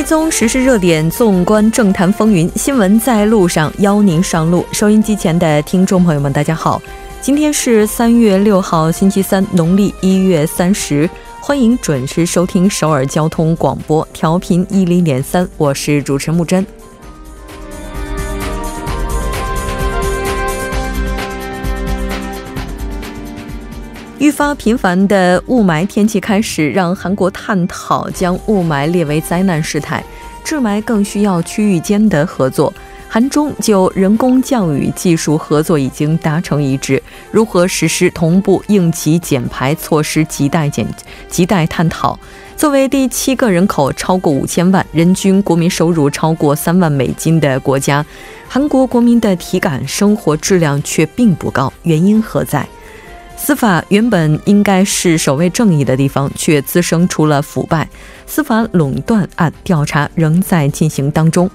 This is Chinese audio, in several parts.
追踪时事热点，纵观政坛风云，新闻在路上，邀您上路。收音机前的听众朋友们，大家好，今天是三月六号，星期三，农历一月三十，欢迎准时收听首尔交通广播，调频一零点三，我是主持人木真。愈发频繁的雾霾天气开始让韩国探讨将雾霾列为灾难事态，治霾更需要区域间的合作。韩中就人工降雨技术合作已经达成一致，如何实施同步应急减排措施亟待检亟待探讨。作为第七个人口超过五千万、人均国民收入超过三万美金的国家，韩国国民的体感生活质量却并不高，原因何在？司法原本应该是守卫正义的地方，却滋生出了腐败。司法垄断案调查仍在进行当中。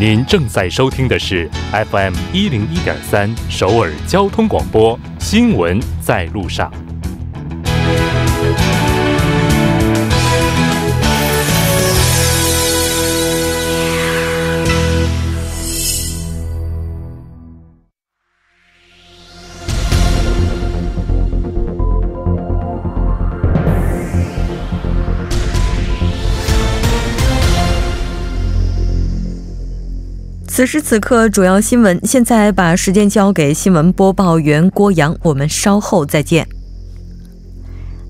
您正在收听的是 FM 一零一点三首尔交通广播新闻在路上。此时此刻，主要新闻。现在把时间交给新闻播报员郭阳，我们稍后再见。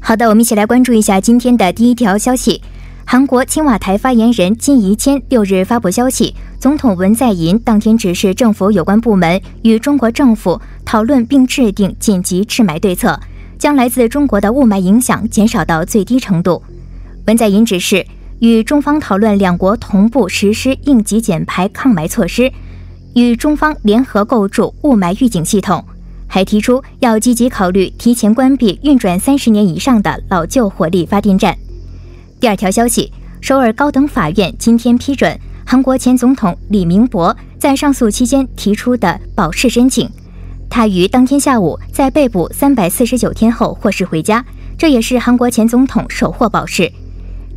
好的，我们一起来关注一下今天的第一条消息。韩国青瓦台发言人金怡谦六日发布消息，总统文在寅当天指示政府有关部门与中国政府讨论并制定紧急治霾对策，将来自中国的雾霾影响减少到最低程度。文在寅指示。与中方讨论两国同步实施应急减排抗霾措施，与中方联合构筑雾霾预警系统，还提出要积极考虑提前关闭运转三十年以上的老旧火力发电站。第二条消息，首尔高等法院今天批准韩国前总统李明博在上诉期间提出的保释申请，他于当天下午在被捕三百四十九天后获释回家，这也是韩国前总统首获保释。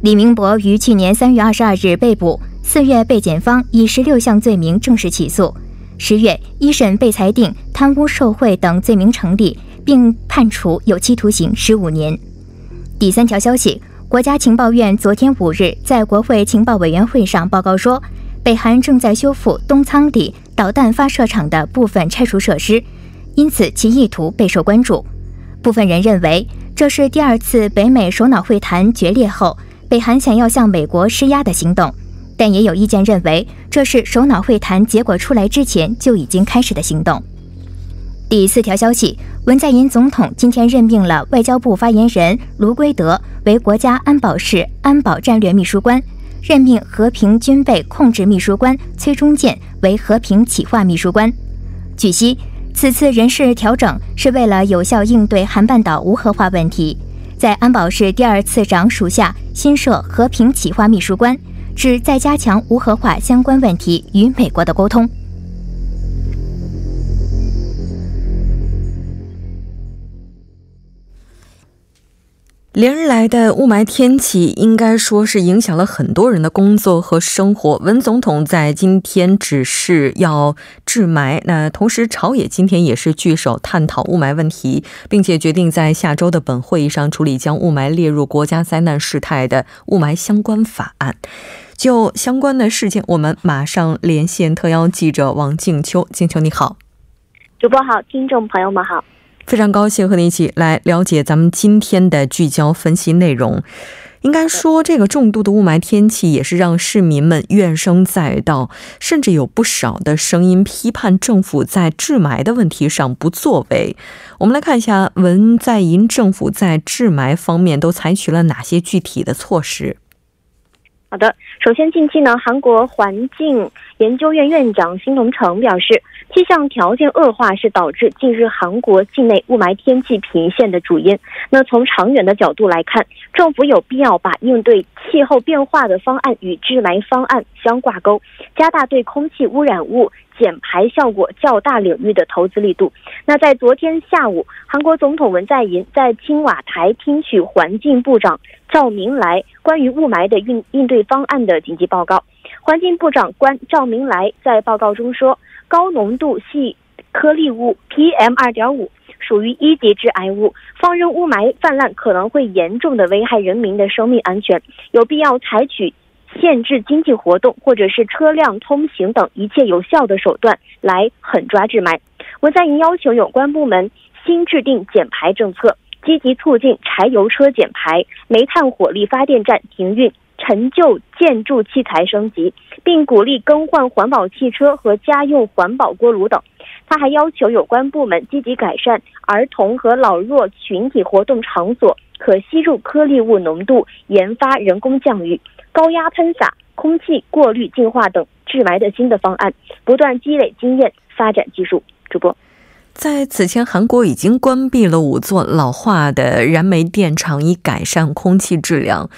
李明博于去年三月二十二日被捕，四月被检方以十六项罪名正式起诉，十月一审被裁定贪污受贿等罪名成立，并判处有期徒刑十五年。第三条消息，国家情报院昨天五日在国会情报委员会上报告说，北韩正在修复东仓里导弹发射场的部分拆除设施，因此其意图备受关注。部分人认为，这是第二次北美首脑会谈决裂后。北韩想要向美国施压的行动，但也有意见认为这是首脑会谈结果出来之前就已经开始的行动。第四条消息，文在寅总统今天任命了外交部发言人卢圭德为国家安保室安保战略秘书官，任命和平军备控制秘书官崔中建为和平企划秘书官。据悉，此次人事调整是为了有效应对韩半岛无核化问题。在安保室第二次长属下新设和平企划秘书官，旨在加强无核化相关问题与美国的沟通。连日来的雾霾天气，应该说是影响了很多人的工作和生活。文总统在今天指示要治霾，那同时朝野今天也是聚首探讨雾霾问题，并且决定在下周的本会议上处理将雾霾列入国家灾难事态的雾霾相关法案。就相关的事件，我们马上连线特邀记者王静秋。静秋你好，主播好，听众朋友们好。非常高兴和你一起来了解咱们今天的聚焦分析内容。应该说，这个重度的雾霾天气也是让市民们怨声载道，甚至有不少的声音批判政府在治霾的问题上不作为。我们来看一下文在寅政府在治霾方面都采取了哪些具体的措施。好的，首先近期呢，韩国环境研究院院长辛龙成表示，气象条件恶化是导致近日韩国境内雾霾天气频现的主因。那从长远的角度来看，政府有必要把应对气候变化的方案与治霾方案相挂钩，加大对空气污染物。减排效果较大领域的投资力度。那在昨天下午，韩国总统文在寅在青瓦台听取环境部长赵明来关于雾霾的应应对方案的紧急报告。环境部长官赵明来在报告中说，高浓度细颗粒物 PM 二点五属于一级致癌物，放任雾霾泛滥可能会严重的危害人民的生命安全，有必要采取。限制经济活动或者是车辆通行等一切有效的手段来狠抓治霾。文在寅要求有关部门新制定减排政策，积极促进柴油车减排、煤炭火力发电站停运、陈旧建筑器材升级，并鼓励更换环保汽车和家用环保锅炉等。他还要求有关部门积极改善儿童和老弱群体活动场所可吸入颗粒物浓度，研发人工降雨。高压喷洒、空气过滤净化等治霾的新的方案，不断积累经验，发展技术。主播，在此前，韩国已经关闭了五座老化的燃煤电厂，以改善空气质量。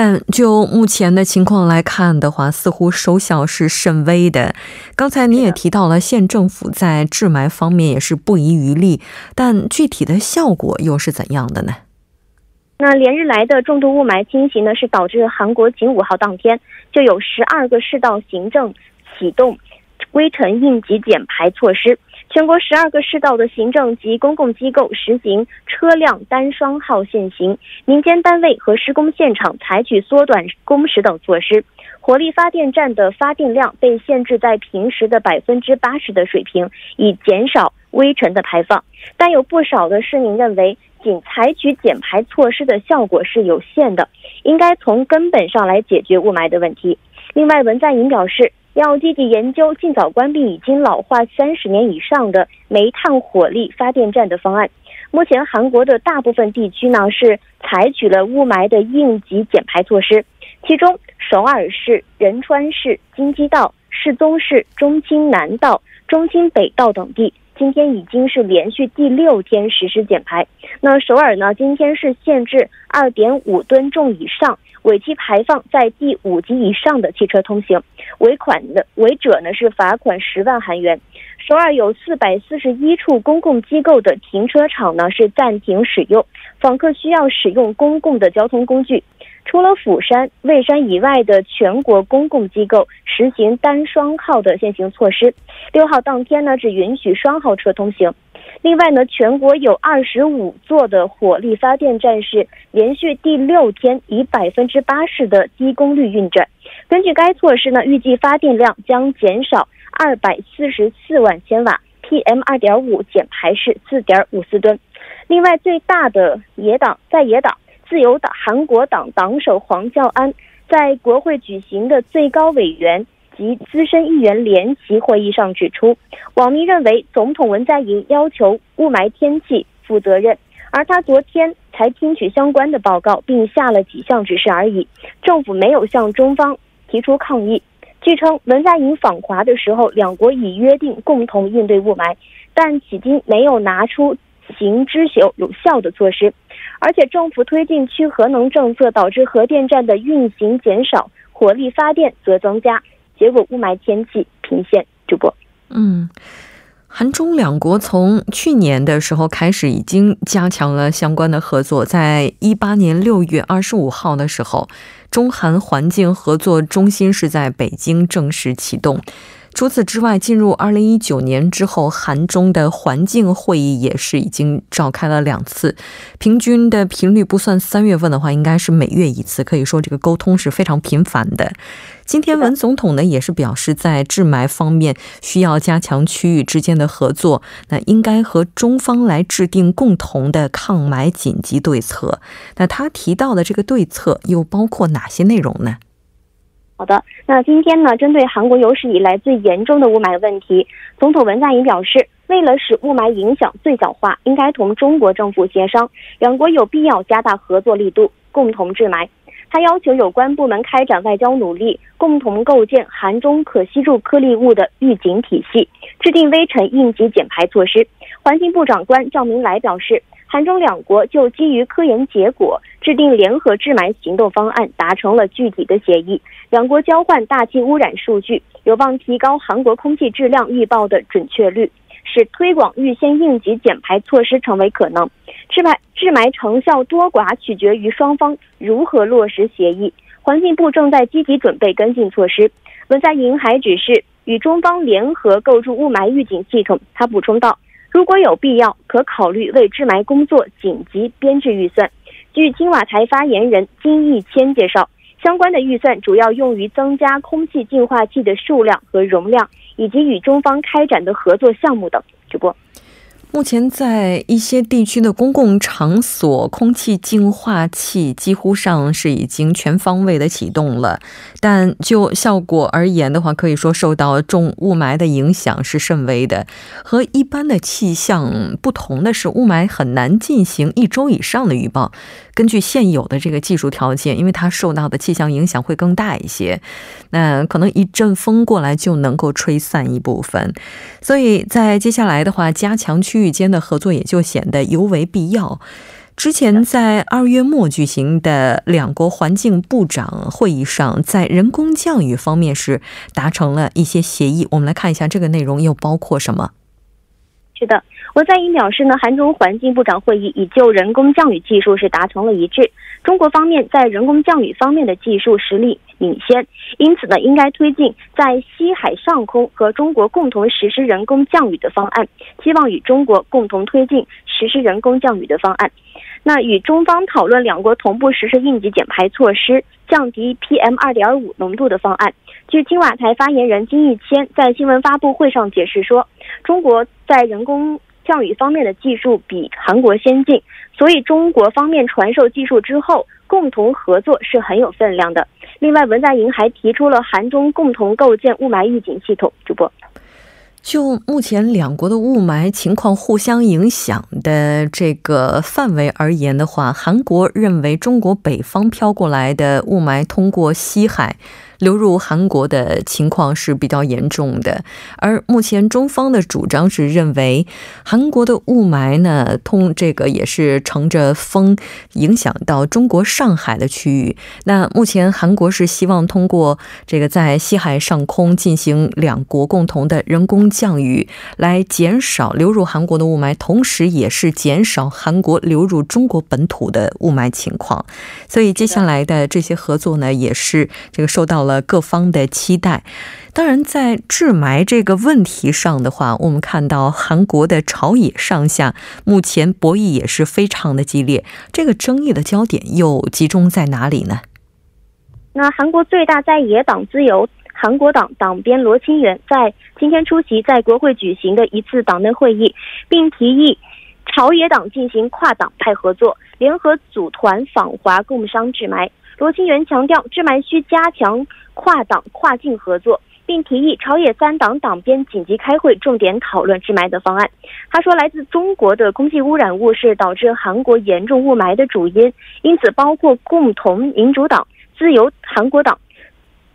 但就目前的情况来看的话，似乎收效是甚微的。刚才你也提到了，县政府在治霾方面也是不遗余力，但具体的效果又是怎样的呢？那连日来的重度雾霾侵袭呢，是导致韩国仅五号当天就有十二个市道行政启动灰尘应急减排措施，全国十二个市道的行政及公共机构实行车辆单双号限行，民间单位和施工现场采取缩短工时等措施，火力发电站的发电量被限制在平时的百分之八十的水平，以减少微尘的排放。但有不少的市民认为。仅采取减排措施的效果是有限的，应该从根本上来解决雾霾的问题。另外，文在寅表示，要积极研究尽早关闭已经老化三十年以上的煤炭火力发电站的方案。目前，韩国的大部分地区呢是采取了雾霾的应急减排措施，其中首尔市、仁川市、京畿道、世宗市、中京南道、中京北道等地。今天已经是连续第六天实施减排。那首尔呢？今天是限制二点五吨重以上、尾气排放在第五级以上的汽车通行，违款的违者呢是罚款十万韩元。首尔有四百四十一处公共机构的停车场呢是暂停使用，访客需要使用公共的交通工具。除了釜山、蔚山以外的全国公共机构实行单双号的限行措施。六号当天呢，只允许双号车通行。另外呢，全国有二十五座的火力发电站是连续第六天以百分之八十的低功率运转。根据该措施呢，预计发电量将减少二百四十四万千瓦，PM 二点五减排是四点五四吨。另外，最大的野党在野党。自由党韩国党党首黄教安在国会举行的最高委员及资深议员联席会议上指出，网民认为总统文在寅要求雾霾天气负责任，而他昨天才听取相关的报告并下了几项指示而已，政府没有向中方提出抗议。据称，文在寅访华的时候，两国已约定共同应对雾霾，但迄今没有拿出行之有有效的措施。而且政府推进去核能政策，导致核电站的运行减少，火力发电则增加，结果雾霾天气频现。主播，嗯，韩中两国从去年的时候开始已经加强了相关的合作，在一八年六月二十五号的时候，中韩环境合作中心是在北京正式启动。除此之外，进入二零一九年之后，韩中的环境会议也是已经召开了两次，平均的频率不算三月份的话，应该是每月一次。可以说，这个沟通是非常频繁的。今天，文总统呢也是表示，在治霾方面需要加强区域之间的合作，那应该和中方来制定共同的抗霾紧急对策。那他提到的这个对策又包括哪些内容呢？好的，那今天呢，针对韩国有史以来最严重的雾霾问题，总统文在寅表示，为了使雾霾影响最小化，应该同中国政府协商，两国有必要加大合作力度，共同治霾。他要求有关部门开展外交努力，共同构建韩中可吸入颗粒物的预警体系，制定微尘应急减排措施。环境部长官赵明来表示，韩中两国就基于科研结果制定联合治霾行动方案，达成了具体的协议。两国交换大气污染数据，有望提高韩国空气质量预报的准确率。使推广预先应急减排措施成为可能，治霾治霾成效多寡取决于双方如何落实协议。环境部正在积极准备跟进措施。文在寅还指示与中方联合构筑雾霾预警系统。他补充道，如果有必要，可考虑为治霾工作紧急编制预算。据青瓦台发言人金义谦介绍，相关的预算主要用于增加空气净化器的数量和容量。以及与中方开展的合作项目等。直播。目前，在一些地区的公共场所，空气净化器几乎上是已经全方位的启动了。但就效果而言的话，可以说受到重雾霾的影响是甚微的。和一般的气象不同的是，雾霾很难进行一周以上的预报。根据现有的这个技术条件，因为它受到的气象影响会更大一些，那可能一阵风过来就能够吹散一部分。所以在接下来的话，加强区域间的合作也就显得尤为必要。之前在二月末举行的两国环境部长会议上，在人工降雨方面是达成了一些协议。我们来看一下这个内容又包括什么。是的。文在寅表示呢，韩中环境部长会议已就人工降雨技术是达成了一致。中国方面在人工降雨方面的技术实力领先，因此呢，应该推进在西海上空和中国共同实施人工降雨的方案，希望与中国共同推进实施人工降雨的方案。那与中方讨论两国同步实施应急减排措施，降低 PM 二点五浓度的方案。据青瓦台发言人金义谦在新闻发布会上解释说，中国在人工降雨方面的技术比韩国先进，所以中国方面传授技术之后，共同合作是很有分量的。另外，文在寅还提出了韩中共同构建雾霾预警系统。主播，就目前两国的雾霾情况互相影响的这个范围而言的话，韩国认为中国北方飘过来的雾霾通过西海。流入韩国的情况是比较严重的，而目前中方的主张是认为，韩国的雾霾呢，通这个也是乘着风影响到中国上海的区域。那目前韩国是希望通过这个在西海上空进行两国共同的人工降雨，来减少流入韩国的雾霾，同时也是减少韩国流入中国本土的雾霾情况。所以接下来的这些合作呢，也是这个受到。了各方的期待，当然在治霾这个问题上的话，我们看到韩国的朝野上下目前博弈也是非常的激烈。这个争议的焦点又集中在哪里呢？那韩国最大在野党自由韩国党党鞭罗清源在今天出席在国会举行的一次党内会议，并提议朝野党进行跨党派合作，联合组团访华共商治霾。罗清源强调，治霾需加强跨党跨境合作，并提议朝野三党党鞭紧急开会，重点讨论治霾的方案。他说，来自中国的空气污染物是导致韩国严重雾霾的主因，因此，包括共同民主党、自由韩国党。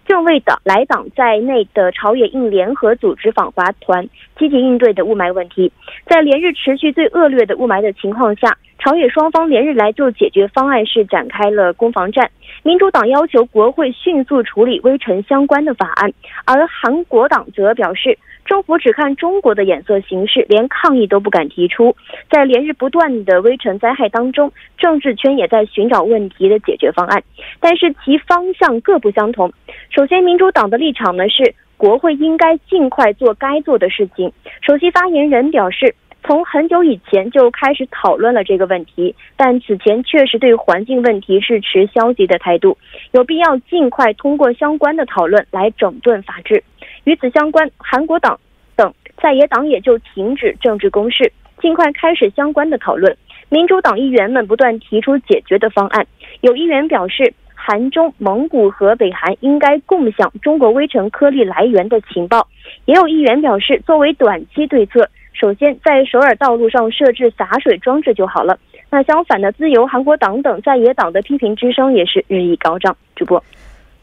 正为党来党在内的朝野应联合组织访华团，积极应对的雾霾问题。在连日持续最恶劣的雾霾的情况下，朝野双方连日来就解决方案是展开了攻防战。民主党要求国会迅速处理微尘相关的法案，而韩国党则表示。政府只看中国的眼色行事，连抗议都不敢提出。在连日不断的微尘灾害当中，政治圈也在寻找问题的解决方案，但是其方向各不相同。首先，民主党的立场呢是国会应该尽快做该做的事情。首席发言人表示，从很久以前就开始讨论了这个问题，但此前确实对环境问题是持消极的态度，有必要尽快通过相关的讨论来整顿法治。与此相关，韩国党等在野党也就停止政治攻势，尽快开始相关的讨论。民主党议员们不断提出解决的方案，有议员表示，韩中、蒙古和北韩应该共享中国微尘颗粒来源的情报。也有议员表示，作为短期对策，首先在首尔道路上设置洒水装置就好了。那相反的，自由韩国党等在野党的批评之声也是日益高涨。主播。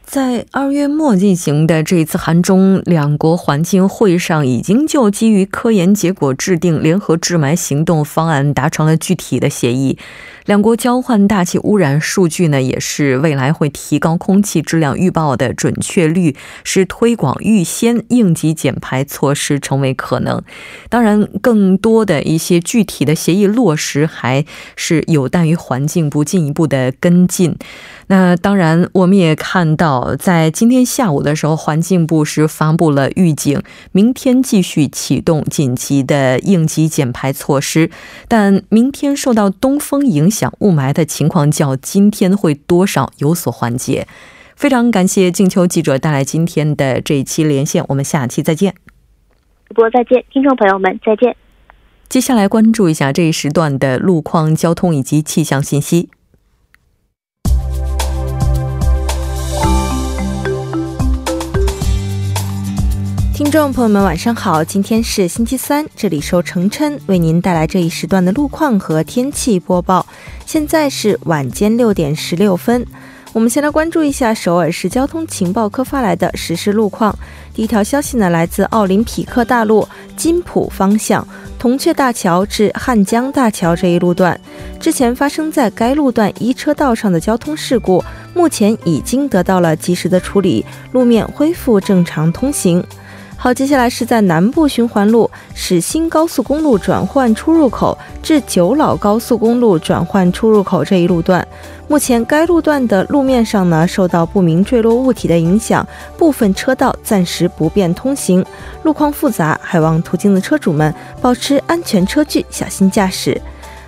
在二月末进行的这一次韩中两国环境会上，已经就基于科研结果制定联合治霾行动方案，达成了具体的协议。两国交换大气污染数据呢，也是未来会提高空气质量预报的准确率，使推广预先应急减排措施成为可能。当然，更多的一些具体的协议落实，还是有待于环境部进一步的跟进。那当然，我们也看到，在今天下午的时候，环境部是发布了预警，明天继续启动紧急的应急减排措施。但明天受到东风影响，雾霾的情况较今天会多少有所缓解。非常感谢静秋记者带来今天的这一期连线，我们下期再见。主播再见，听众朋友们再见。接下来关注一下这一时段的路况、交通以及气象信息。听众朋友们，晚上好！今天是星期三，这里是程琛为您带来这一时段的路况和天气播报。现在是晚间六点十六分，我们先来关注一下首尔市交通情报科发来的实时路况。第一条消息呢，来自奥林匹克大路金浦方向铜雀大桥至汉江大桥这一路段，之前发生在该路段一车道上的交通事故，目前已经得到了及时的处理，路面恢复正常通行。好，接下来是在南部循环路始新高速公路转换出入口至九老高速公路转换出入口这一路段，目前该路段的路面上呢受到不明坠落物体的影响，部分车道暂时不便通行，路况复杂，还望途经的车主们保持安全车距，小心驾驶。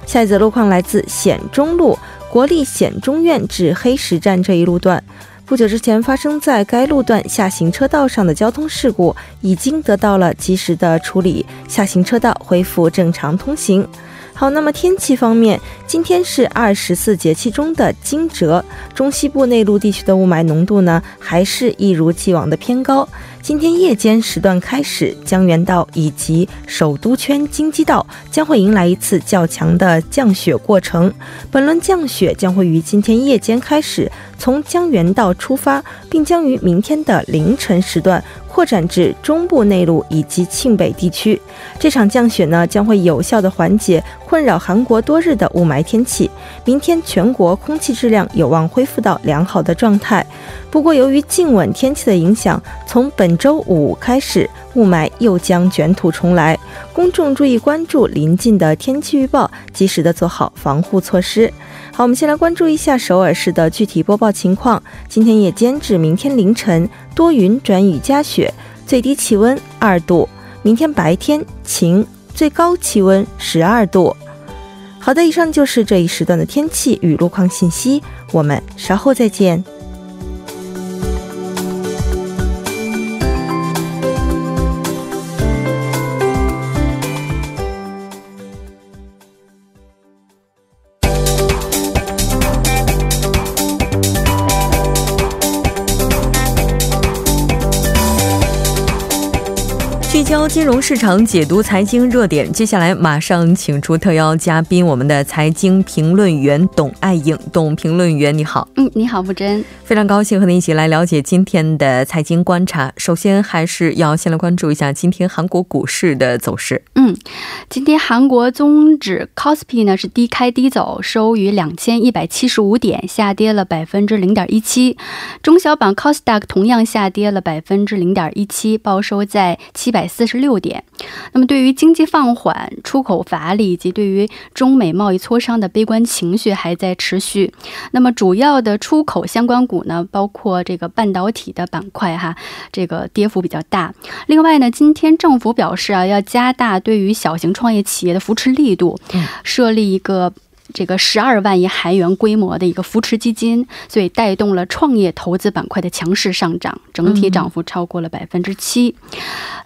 下一则路况来自显中路国立显中院至黑石站这一路段。不久之前发生在该路段下行车道上的交通事故已经得到了及时的处理，下行车道恢复正常通行。好，那么天气方面，今天是二十四节气中的惊蛰，中西部内陆地区的雾霾浓度呢，还是一如既往的偏高。今天夜间时段开始，江原道以及首都圈京畿道将会迎来一次较强的降雪过程。本轮降雪将会于今天夜间开始，从江原道出发，并将于明天的凌晨时段。扩展至中部内陆以及庆北地区，这场降雪呢将会有效的缓解困扰韩国多日的雾霾天气。明天全国空气质量有望恢复到良好的状态。不过，由于静稳天气的影响，从本周五开始，雾霾又将卷土重来。公众注意关注临近的天气预报，及时的做好防护措施。好，我们先来关注一下首尔市的具体播报情况。今天夜间至明天凌晨多云转雨夹雪，最低气温二度；明天白天晴，最高气温十二度。好的，以上就是这一时段的天气与路况信息，我们稍后再见。教金融市场解读财经热点，接下来马上请出特邀嘉宾，我们的财经评论员董爱颖。董评论员，你好。嗯，你好，不真。非常高兴和您一起来了解今天的财经观察。首先，还是要先来关注一下今天韩国股市的走势。嗯，今天韩国综指 Kospi 呢是低开低走，收于两千一百七十五点，下跌了百分之零点一七。中小板 Kosdaq 同样下跌了百分之零点一七，报收在七百四十六点。那么，对于经济放缓、出口乏力以及对于中美贸易磋商的悲观情绪还在持续。那么，主要的出口相关股。呢，包括这个半导体的板块哈，这个跌幅比较大。另外呢，今天政府表示啊，要加大对于小型创业企业的扶持力度，设立一个。这个十二万亿韩元规模的一个扶持基金，所以带动了创业投资板块的强势上涨，整体涨幅超过了百分之七。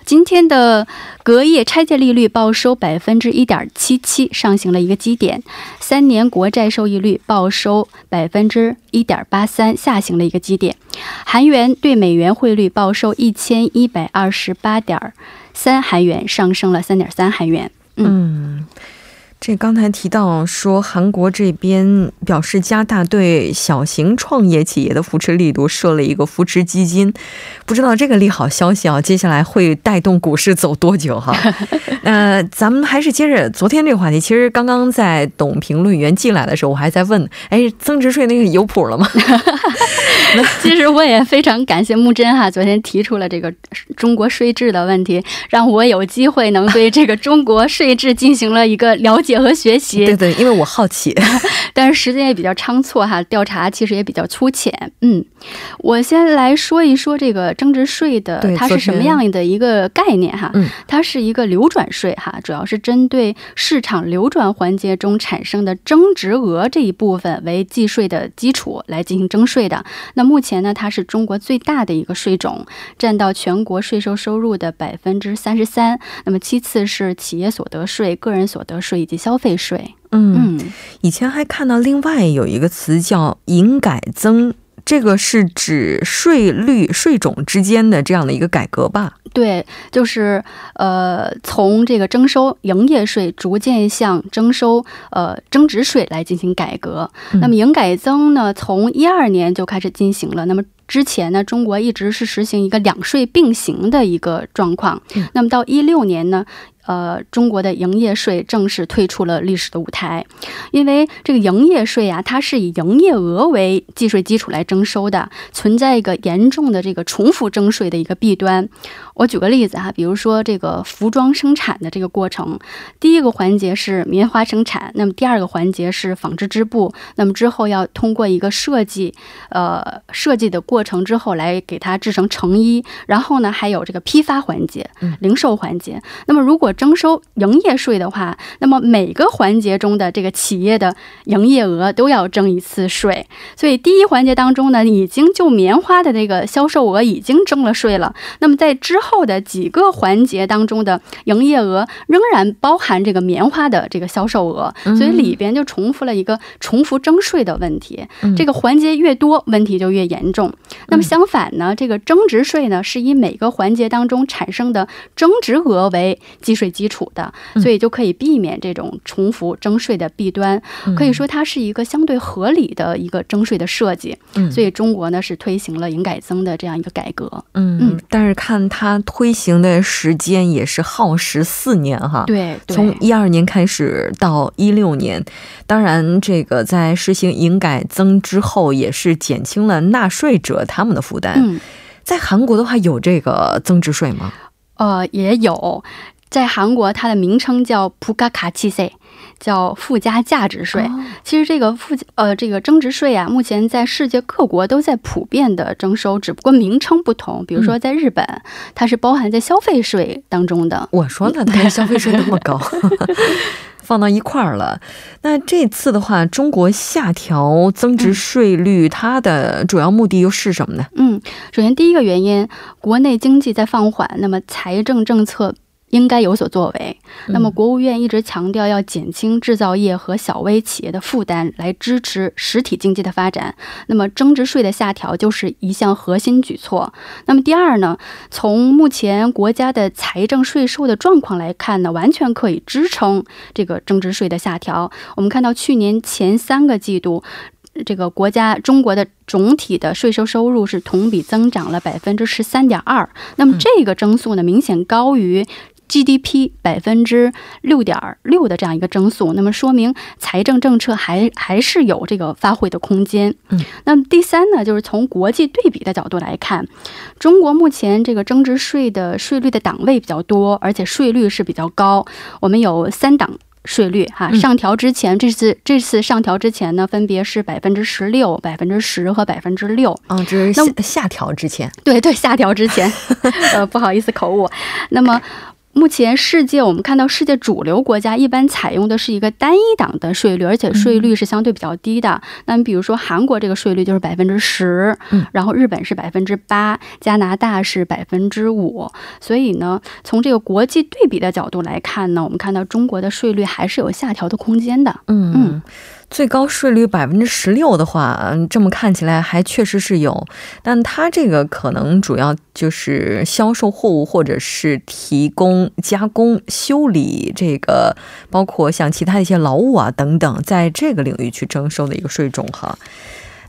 今天的隔夜拆借利率报收百分之一点七七，上行了一个基点；三年国债收益率报收百分之一点八三，下行了一个基点。韩元对美元汇率报收一千一百二十八点三韩元，上升了三点三韩元。嗯。这刚才提到说，韩国这边表示加大对小型创业企业的扶持力度，设了一个扶持基金。不知道这个利好消息啊，接下来会带动股市走多久哈？那咱们还是接着昨天这个话题。其实刚刚在董评论员进来的时候，我还在问，哎，增值税那个有谱了吗？其实我也非常感谢木真哈，昨天提出了这个中国税制的问题，让我有机会能对这个中国税制进行了一个了解和学习。对对，因为我好奇，但是时间也比较仓促哈，调查其实也比较粗浅。嗯，我先来说一说这个增值税的，它是什么样的一个概念哈？嗯，它是一个流转税哈，主要是针对市场流转环节中产生的增值额这一部分为计税的基础来进行征税的。那目前呢，它是中国最大的一个税种，占到全国税收收入的百分之三十三。那么其次是企业所得税、个人所得税以及消费税。嗯，以前还看到另外有一个词叫“营改增”。这个是指税率、税种之间的这样的一个改革吧？对，就是呃，从这个征收营业税逐渐向征收呃增值税来进行改革。那么营改增呢，从一二年就开始进行了。那么之前呢，中国一直是实行一个两税并行的一个状况。那么到一六年呢？呃，中国的营业税正式退出了历史的舞台，因为这个营业税啊，它是以营业额为计税基础来征收的，存在一个严重的这个重复征税的一个弊端。我举个例子哈，比如说这个服装生产的这个过程，第一个环节是棉花生产，那么第二个环节是纺织织布，那么之后要通过一个设计，呃，设计的过程之后来给它制成成衣，然后呢还有这个批发环节、零售环节。那么如果征收营业税的话，那么每个环节中的这个企业的营业额都要征一次税。所以第一环节当中呢，已经就棉花的这个销售额已经征了税了，那么在之后。后的几个环节当中的营业额仍然包含这个棉花的这个销售额，所以里边就重复了一个重复征税的问题。这个环节越多，问题就越严重。那么相反呢，这个增值税呢是以每个环节当中产生的增值额为计税基础的，所以就可以避免这种重复征税的弊端。可以说它是一个相对合理的一个征税的设计。嗯所以中国呢是推行了营改增的这样一个改革。嗯，但是看它。推行的时间也是耗时四年哈，对，从一二年开始到一六年，当然这个在实行营改增之后，也是减轻了纳税者他们的负担。嗯，在韩国的话，有这个增值税吗？呃，也有，在韩国它的名称叫普卡卡契税。叫附加价值税。其实这个附呃这个增值税啊，目前在世界各国都在普遍的征收，只不过名称不同。比如说在日本，它是包含在消费税当中的。我说呢，它消费税那么高，放到一块儿了。那这次的话，中国下调增值税率，它的主要目的又是什么呢？嗯，首先第一个原因，国内经济在放缓，那么财政政策。应该有所作为。那么，国务院一直强调要减轻制造业和小微企业的负担，来支持实体经济的发展。那么，增值税的下调就是一项核心举措。那么，第二呢？从目前国家的财政税收的状况来看呢，完全可以支撑这个增值税的下调。我们看到去年前三个季度，这个国家中国的总体的税收收入是同比增长了百分之十三点二。那么，这个增速呢，明显高于。GDP 百分之六点六的这样一个增速，那么说明财政政策还还是有这个发挥的空间。嗯，那么第三呢，就是从国际对比的角度来看，中国目前这个增值税的税率的档位比较多，而且税率是比较高。我们有三档税率哈，上调之前这次这次上调之前呢，分别是百分之十六、百分之十和百分之六。嗯，这是下下调之前。对对，下调之前。呃，不好意思口误。那么。目前世界，我们看到世界主流国家一般采用的是一个单一档的税率，而且税率是相对比较低的。那你比如说韩国这个税率就是百分之十，然后日本是百分之八，加拿大是百分之五。所以呢，从这个国际对比的角度来看呢，我们看到中国的税率还是有下调的空间的。嗯嗯。最高税率百分之十六的话，这么看起来还确实是有，但它这个可能主要就是销售货物或者是提供加工、修理这个，包括像其他一些劳务啊等等，在这个领域去征收的一个税种哈。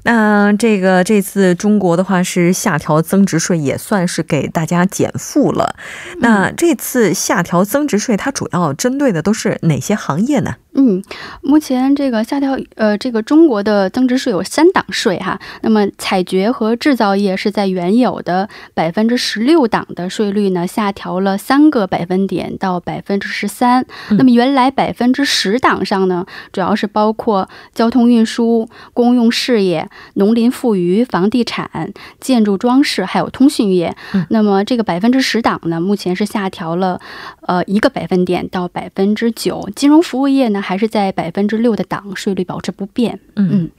那这个这次中国的话是下调增值税，也算是给大家减负了。那这次下调增值税，它主要针对的都是哪些行业呢？嗯，目前这个下调，呃，这个中国的增值税有三档税哈。那么采掘和制造业是在原有的百分之十六档的税率呢，下调了三个百分点到百分之十三。那么原来百分之十档上呢，主要是包括交通运输、公用事业、农林富渔、房地产、建筑装饰还有通讯业。那么这个百分之十档呢，目前是下调了呃一个百分点到百分之九。金融服务业呢？还是在百分之六的档税率保持不变。嗯。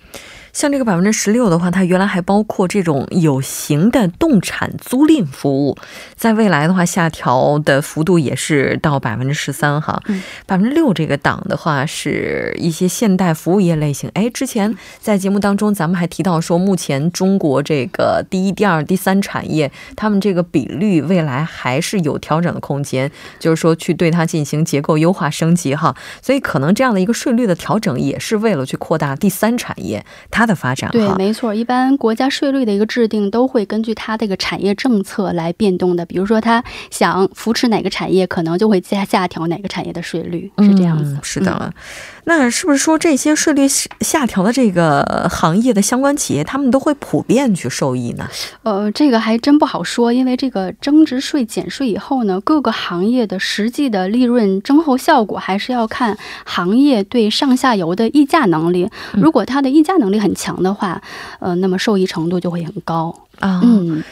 像这个百分之十六的话，它原来还包括这种有形的动产租赁服务，在未来的话下调的幅度也是到百分之十三哈。百分之六这个档的话是一些现代服务业类型。哎，之前在节目当中咱们还提到说，目前中国这个第一、第二、第三产业，他们这个比率未来还是有调整的空间，就是说去对它进行结构优化升级哈。所以可能这样的一个税率的调整，也是为了去扩大第三产业。它的发展对，没错，一般国家税率的一个制定都会根据它这个产业政策来变动的。比如说，它想扶持哪个产业，可能就会下下调哪个产业的税率，是这样子。是的，那是不是说这些税率下调的这个行业的相关企业，他们都会普遍去受益呢？呃，这个还真不好说，因为这个增值税减税以后呢，各个行业的实际的利润增厚效果还是要看行业对上下游的议价能力。如果它的议价能力很，很强的话，呃，那么受益程度就会很高啊。嗯。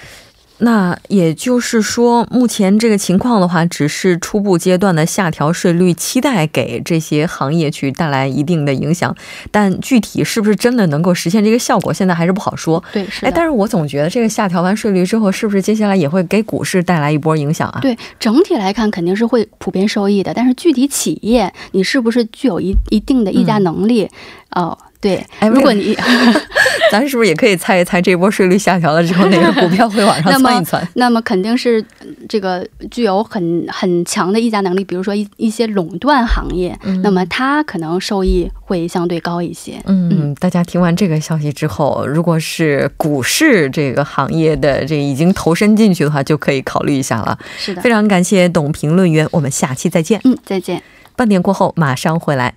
那也就是说，目前这个情况的话，只是初步阶段的下调税率，期待给这些行业去带来一定的影响，但具体是不是真的能够实现这个效果，现在还是不好说。对，是。哎，但是我总觉得这个下调完税率之后，是不是接下来也会给股市带来一波影响啊？对，整体来看肯定是会普遍受益的，但是具体企业你是不是具有一一定的议价能力？哦。对，哎如果你，咱是不是也可以猜一猜，这波税率下调了之后，哪个股票会往上窜一窜？那么肯定是这个具有很很强的议价能力，比如说一一些垄断行业，那么它可能收益会相对高一些。嗯，大家听完这个消息之后，如果是股市这个行业的这已经投身进去的话，就可以考虑一下了。是的，非常感谢董评论员，我们下期再见。嗯，再见。半点过后马上回来。